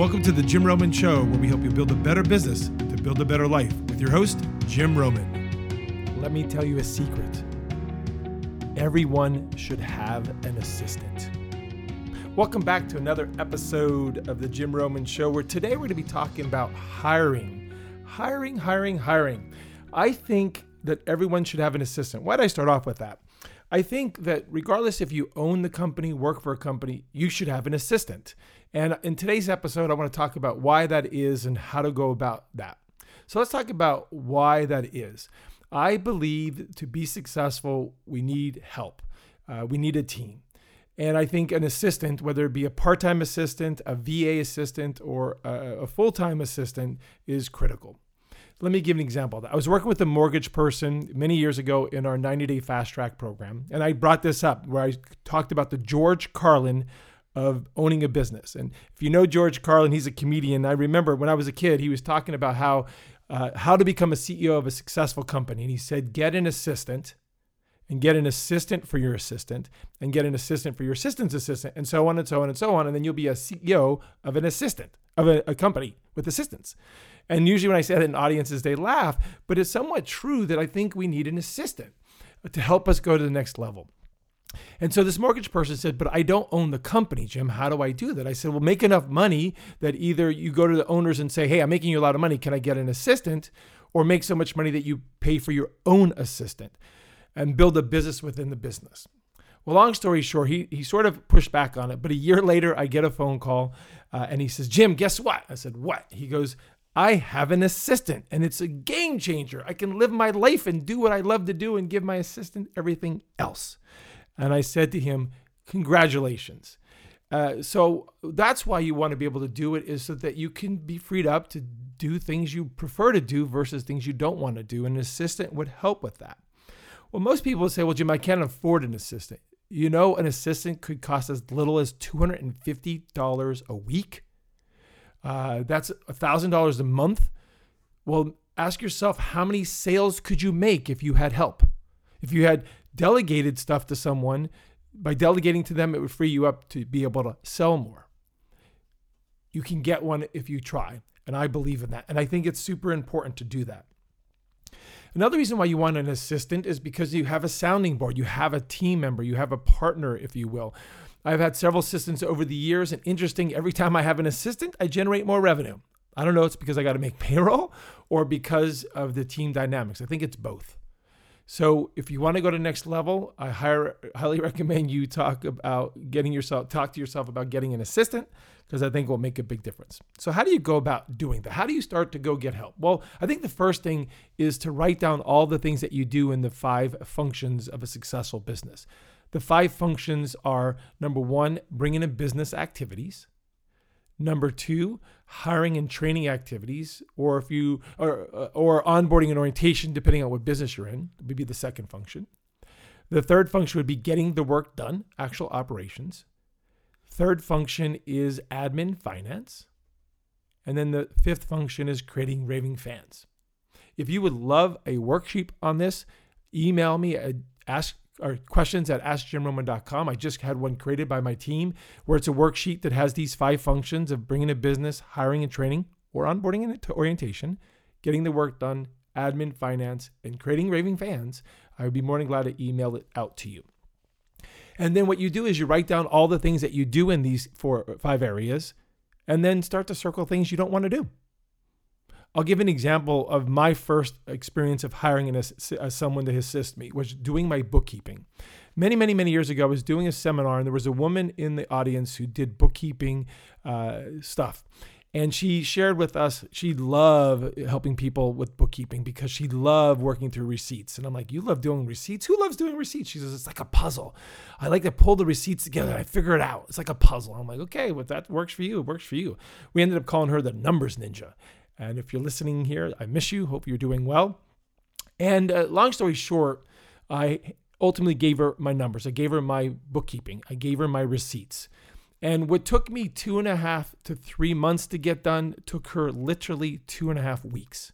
Welcome to the Jim Roman Show, where we help you build a better business to build a better life with your host, Jim Roman. Let me tell you a secret everyone should have an assistant. Welcome back to another episode of the Jim Roman Show, where today we're going to be talking about hiring. Hiring, hiring, hiring. I think that everyone should have an assistant. Why did I start off with that? I think that regardless if you own the company, work for a company, you should have an assistant. And in today's episode, I want to talk about why that is and how to go about that. So let's talk about why that is. I believe to be successful, we need help, uh, we need a team. And I think an assistant, whether it be a part time assistant, a VA assistant, or a, a full time assistant, is critical. Let me give an example. I was working with a mortgage person many years ago in our 90 day fast track program. And I brought this up where I talked about the George Carlin of owning a business. And if you know George Carlin, he's a comedian. I remember when I was a kid, he was talking about how uh, how to become a CEO of a successful company. And he said, get an assistant and get an assistant for your assistant and get an assistant for your assistant's assistant and so on and so on and so on. And then you'll be a CEO of an assistant of a, a company with assistants. And usually when I say that in audiences, they laugh, but it's somewhat true that I think we need an assistant to help us go to the next level. And so this mortgage person said, But I don't own the company, Jim. How do I do that? I said, Well, make enough money that either you go to the owners and say, Hey, I'm making you a lot of money. Can I get an assistant? Or make so much money that you pay for your own assistant and build a business within the business. Well, long story short, he, he sort of pushed back on it. But a year later, I get a phone call uh, and he says, Jim, guess what? I said, What? He goes, I have an assistant and it's a game changer. I can live my life and do what I love to do and give my assistant everything else. And I said to him, Congratulations. Uh, so that's why you want to be able to do it is so that you can be freed up to do things you prefer to do versus things you don't want to do. And an assistant would help with that. Well, most people say, well, Jim, I can't afford an assistant. You know, an assistant could cost as little as $250 a week. Uh, that's $1,000 a month. Well, ask yourself, how many sales could you make if you had help? If you had delegated stuff to someone, by delegating to them, it would free you up to be able to sell more. You can get one if you try. And I believe in that. And I think it's super important to do that. Another reason why you want an assistant is because you have a sounding board, you have a team member, you have a partner, if you will. I've had several assistants over the years, and interesting, every time I have an assistant, I generate more revenue. I don't know it's because I got to make payroll or because of the team dynamics. I think it's both. So if you want to go to next level, I hire, highly recommend you talk about getting yourself talk to yourself about getting an assistant because I think it will make a big difference. So how do you go about doing that? How do you start to go get help? Well, I think the first thing is to write down all the things that you do in the five functions of a successful business. The five functions are number 1, bringing in business activities. Number two, hiring and training activities, or if you or uh, or onboarding and orientation, depending on what business you're in, would be the second function. The third function would be getting the work done, actual operations. Third function is admin finance. And then the fifth function is creating raving fans. If you would love a worksheet on this, email me at ask or questions at askjimroman.com. I just had one created by my team where it's a worksheet that has these five functions of bringing a business, hiring and training, or onboarding and orientation, getting the work done, admin, finance, and creating raving fans. I would be more than glad to email it out to you. And then what you do is you write down all the things that you do in these four five areas and then start to circle things you don't want to do. I'll give an example of my first experience of hiring an, uh, someone to assist me, was doing my bookkeeping. Many, many, many years ago, I was doing a seminar, and there was a woman in the audience who did bookkeeping uh, stuff. And she shared with us she loved helping people with bookkeeping because she loved working through receipts. And I'm like, You love doing receipts? Who loves doing receipts? She says, It's like a puzzle. I like to pull the receipts together I figure it out. It's like a puzzle. I'm like, Okay, well, that works for you. It works for you. We ended up calling her the numbers ninja. And if you're listening here, I miss you. Hope you're doing well. And uh, long story short, I ultimately gave her my numbers. I gave her my bookkeeping. I gave her my receipts. And what took me two and a half to three months to get done took her literally two and a half weeks.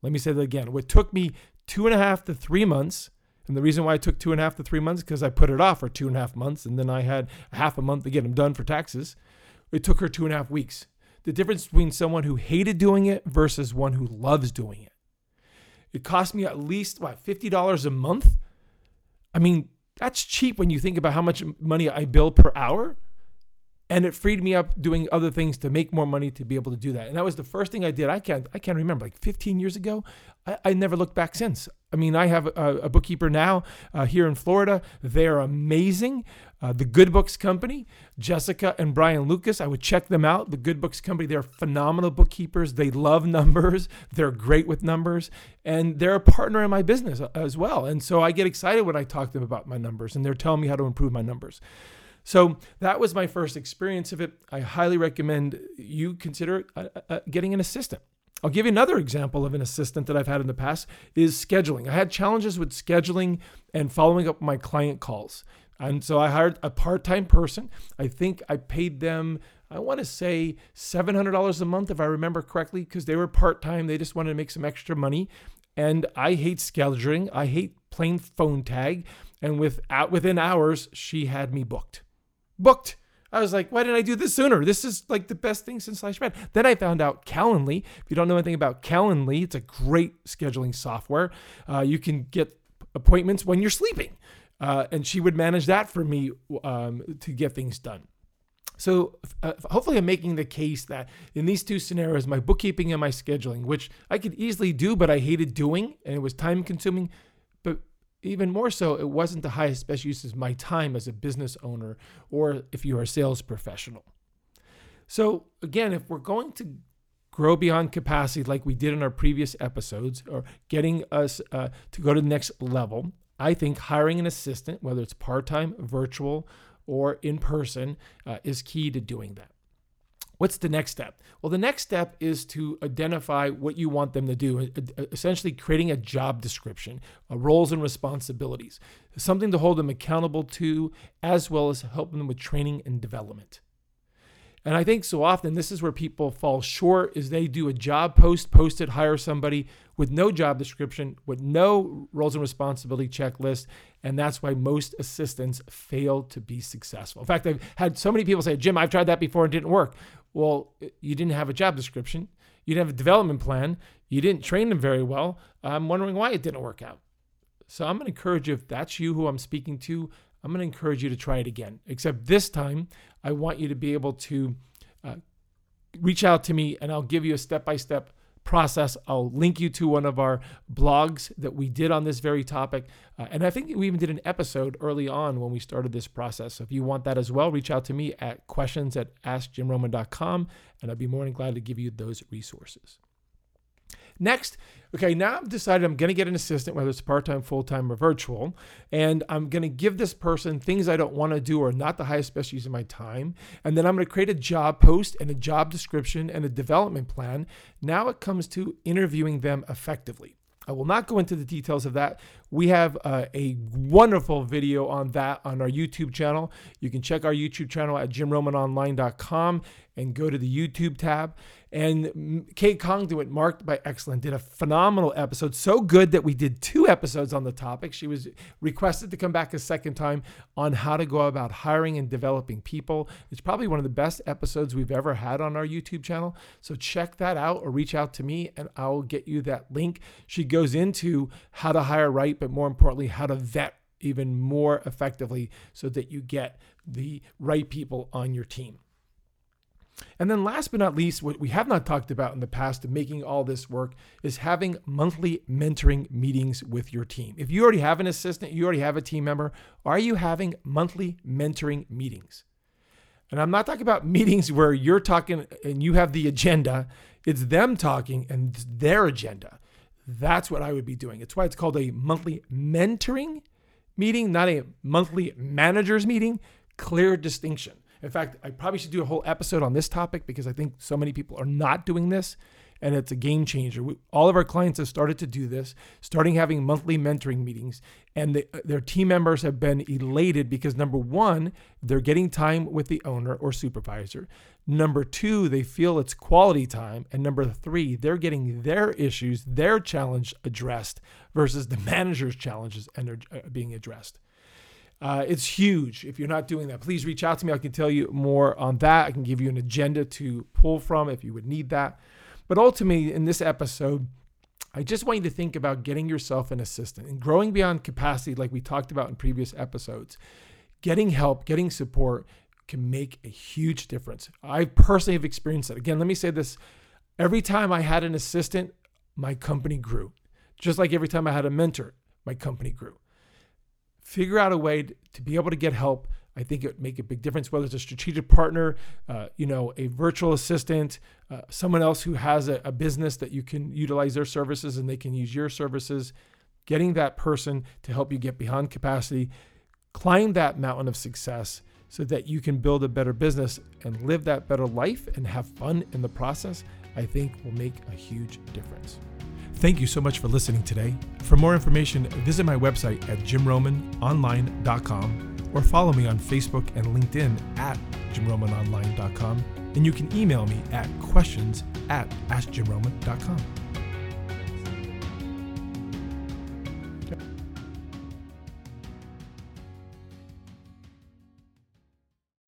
Let me say that again. What took me two and a half to three months, and the reason why it took two and a half to three months because I put it off for two and a half months, and then I had half a month to get them done for taxes. It took her two and a half weeks the difference between someone who hated doing it versus one who loves doing it. It cost me at least, what, $50 a month? I mean, that's cheap when you think about how much money I bill per hour. And it freed me up doing other things to make more money to be able to do that. And that was the first thing I did. I can't I can't remember like 15 years ago. I, I never looked back since. I mean, I have a, a bookkeeper now uh, here in Florida. They're amazing. Uh, the Good Books Company, Jessica and Brian Lucas. I would check them out. The Good Books Company, they're phenomenal bookkeepers. They love numbers. They're great with numbers. And they're a partner in my business uh, as well. And so I get excited when I talk to them about my numbers and they're telling me how to improve my numbers. So that was my first experience of it. I highly recommend you consider uh, uh, getting an assistant. I'll give you another example of an assistant that I've had in the past is scheduling. I had challenges with scheduling and following up my client calls. And so I hired a part-time person. I think I paid them I want to say $700 a month if I remember correctly because they were part-time. They just wanted to make some extra money. And I hate scheduling. I hate playing phone tag. And without within hours, she had me booked booked. I was like, why didn't I do this sooner? This is like the best thing since sliced bread. Then I found out Calendly. If you don't know anything about Calendly, it's a great scheduling software. Uh, you can get appointments when you're sleeping. Uh, and she would manage that for me um, to get things done. So uh, hopefully, I'm making the case that in these two scenarios, my bookkeeping and my scheduling, which I could easily do, but I hated doing and it was time consuming, even more so, it wasn't the highest best use of my time as a business owner or if you're a sales professional. So, again, if we're going to grow beyond capacity like we did in our previous episodes or getting us uh, to go to the next level, I think hiring an assistant, whether it's part time, virtual, or in person, uh, is key to doing that. What's the next step? Well, the next step is to identify what you want them to do, essentially creating a job description, uh, roles and responsibilities, something to hold them accountable to, as well as helping them with training and development. And I think so often this is where people fall short is they do a job post, post it, hire somebody with no job description, with no roles and responsibility checklist. And that's why most assistants fail to be successful. In fact, I've had so many people say, Jim, I've tried that before and it didn't work. Well, you didn't have a job description. You didn't have a development plan. You didn't train them very well. I'm wondering why it didn't work out. So I'm going to encourage you, if that's you who I'm speaking to, I'm going to encourage you to try it again. Except this time, I want you to be able to uh, reach out to me and I'll give you a step by step process. I'll link you to one of our blogs that we did on this very topic. Uh, and I think we even did an episode early on when we started this process. So if you want that as well, reach out to me at questions at askjimroman.com and I'd be more than glad to give you those resources. Next, okay, now I've decided I'm going to get an assistant, whether it's part time, full time, or virtual, and I'm going to give this person things I don't want to do or not the highest best use of my time. And then I'm going to create a job post and a job description and a development plan. Now it comes to interviewing them effectively. I will not go into the details of that. We have uh, a wonderful video on that on our YouTube channel. You can check our YouTube channel at jimromanonline.com and go to the YouTube tab. And Kate Conduit, marked by excellent, did a phenomenal episode. So good that we did two episodes on the topic. She was requested to come back a second time on how to go about hiring and developing people. It's probably one of the best episodes we've ever had on our YouTube channel. So check that out or reach out to me and I'll get you that link. She goes into how to hire right, but more importantly, how to vet even more effectively so that you get the right people on your team. And then, last but not least, what we have not talked about in the past of making all this work is having monthly mentoring meetings with your team. If you already have an assistant, you already have a team member, are you having monthly mentoring meetings? And I'm not talking about meetings where you're talking and you have the agenda, it's them talking and their agenda. That's what I would be doing. It's why it's called a monthly mentoring meeting, not a monthly managers meeting. Clear distinction. In fact, I probably should do a whole episode on this topic because I think so many people are not doing this and it's a game changer. We, all of our clients have started to do this, starting having monthly mentoring meetings, and the, their team members have been elated because number one, they're getting time with the owner or supervisor. Number two, they feel it's quality time. And number three, they're getting their issues, their challenge addressed versus the manager's challenges and are being addressed. Uh, it's huge. If you're not doing that, please reach out to me. I can tell you more on that. I can give you an agenda to pull from if you would need that. But ultimately, in this episode, I just want you to think about getting yourself an assistant and growing beyond capacity, like we talked about in previous episodes. Getting help, getting support can make a huge difference. I personally have experienced that. Again, let me say this every time I had an assistant, my company grew. Just like every time I had a mentor, my company grew. Figure out a way to be able to get help I think it would make a big difference, whether it's a strategic partner, uh, you know, a virtual assistant, uh, someone else who has a, a, business that you can utilize their services and they can use your services. Getting that person to help you get beyond capacity, climb that mountain of success so that you can build a better business and live that better life and have fun in the process, I think will make a huge difference. Thank you so much for listening today. For more information, visit my website at jimromanonline.com or follow me on Facebook and LinkedIn at jimromanonline.com. And you can email me at questions at askjimroman.com.